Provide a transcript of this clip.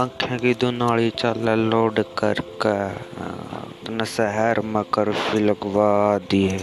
आँखें की दुनाली चल लोड करके तने शहर में कर्फ्यू लगवा दिए।